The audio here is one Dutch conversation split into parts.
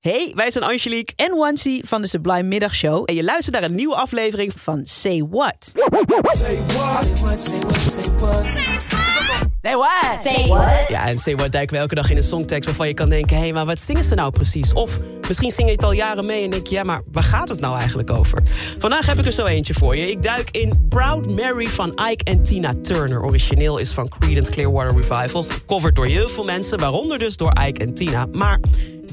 Hey, wij zijn Angelique en Wansi van de Sublime Middagshow. En je luistert naar een nieuwe aflevering van Say What. Say what? Say what? Say what? Say what? Say what? Ja, en Say What duiken we elke dag in een songtekst waarvan je kan denken... hé, hey, maar wat zingen ze nou precies? Of misschien zing je het al jaren mee en denk je... ja, maar waar gaat het nou eigenlijk over? Vandaag heb ik er zo eentje voor je. Ik duik in Proud Mary van Ike en Tina Turner. Origineel is van Creedence Clearwater Revival. Gecoverd door heel veel mensen, waaronder dus door Ike en Tina. Maar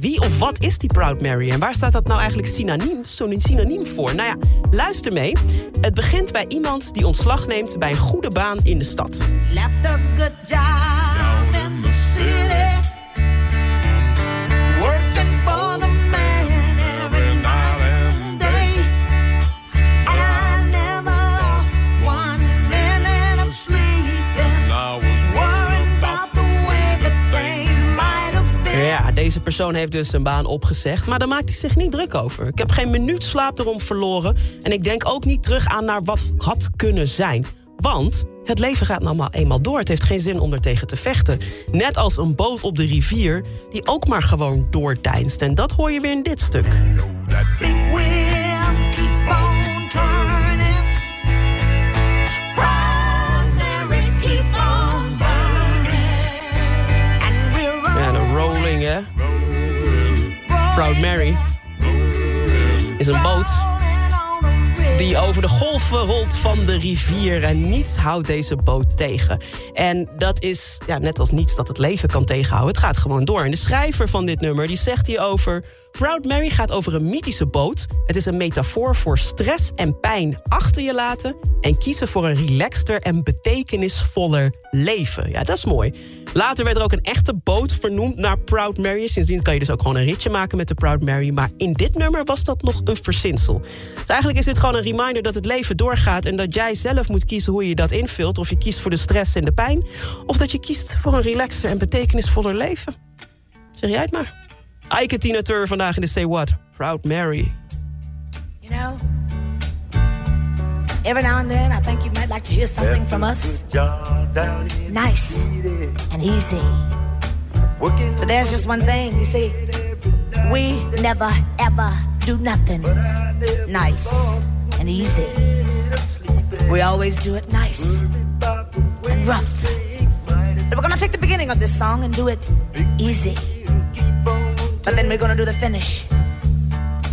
wie of wat is die Proud Mary en waar staat dat nou eigenlijk synoniem, synoniem voor? Nou ja, luister mee. Het begint bij iemand die ontslag neemt bij een goede baan in de stad. Deze persoon heeft dus zijn baan opgezegd, maar daar maakt hij zich niet druk over. Ik heb geen minuut slaap erom verloren en ik denk ook niet terug aan naar wat had kunnen zijn. Want het leven gaat nou maar eenmaal door. Het heeft geen zin om er tegen te vechten. Net als een boot op de rivier die ook maar gewoon doordeinst. En dat hoor je weer in dit stuk. Proud Mary is een boot die over de golven rolt van de rivier. En niets houdt deze boot tegen. En dat is ja, net als niets dat het leven kan tegenhouden. Het gaat gewoon door. En de schrijver van dit nummer die zegt hierover... Proud Mary gaat over een mythische boot. Het is een metafoor voor stress en pijn achter je laten... en kiezen voor een relaxter en betekenisvoller leven. Ja, dat is mooi. Later werd er ook een echte boot vernoemd naar Proud Mary. Sindsdien kan je dus ook gewoon een ritje maken met de Proud Mary. Maar in dit nummer was dat nog een verzinsel. Dus eigenlijk is dit gewoon een reminder dat het leven doorgaat... en dat jij zelf moet kiezen hoe je dat invult. Of je kiest voor de stress en de pijn... of dat je kiest voor een relaxter en betekenisvoller leven. Zeg jij het maar. Ike Tina Turner vandaag in de Say What. Proud Mary. You know, every now and then I think you might like to hear something from us. Nice and easy. But there's just one thing, you see, we never ever do nothing nice and easy. We always do it nice and rough. But we're gonna take the beginning of this song and do it easy. But then we're gonna do the finish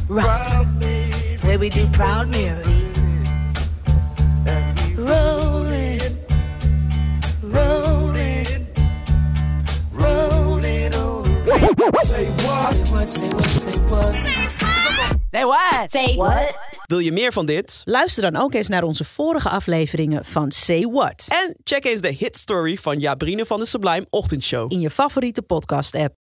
rough. It's the way we do Proud Mary. Rolling, rolling, rolling on. Say what? Say what? Say what? Say what? Say what? Say what? Wil je meer van dit? Luister dan ook eens naar onze vorige afleveringen van Say What. En check eens de hit story van Jabrine van de Sublime Ochtendshow. In je favoriete podcast app.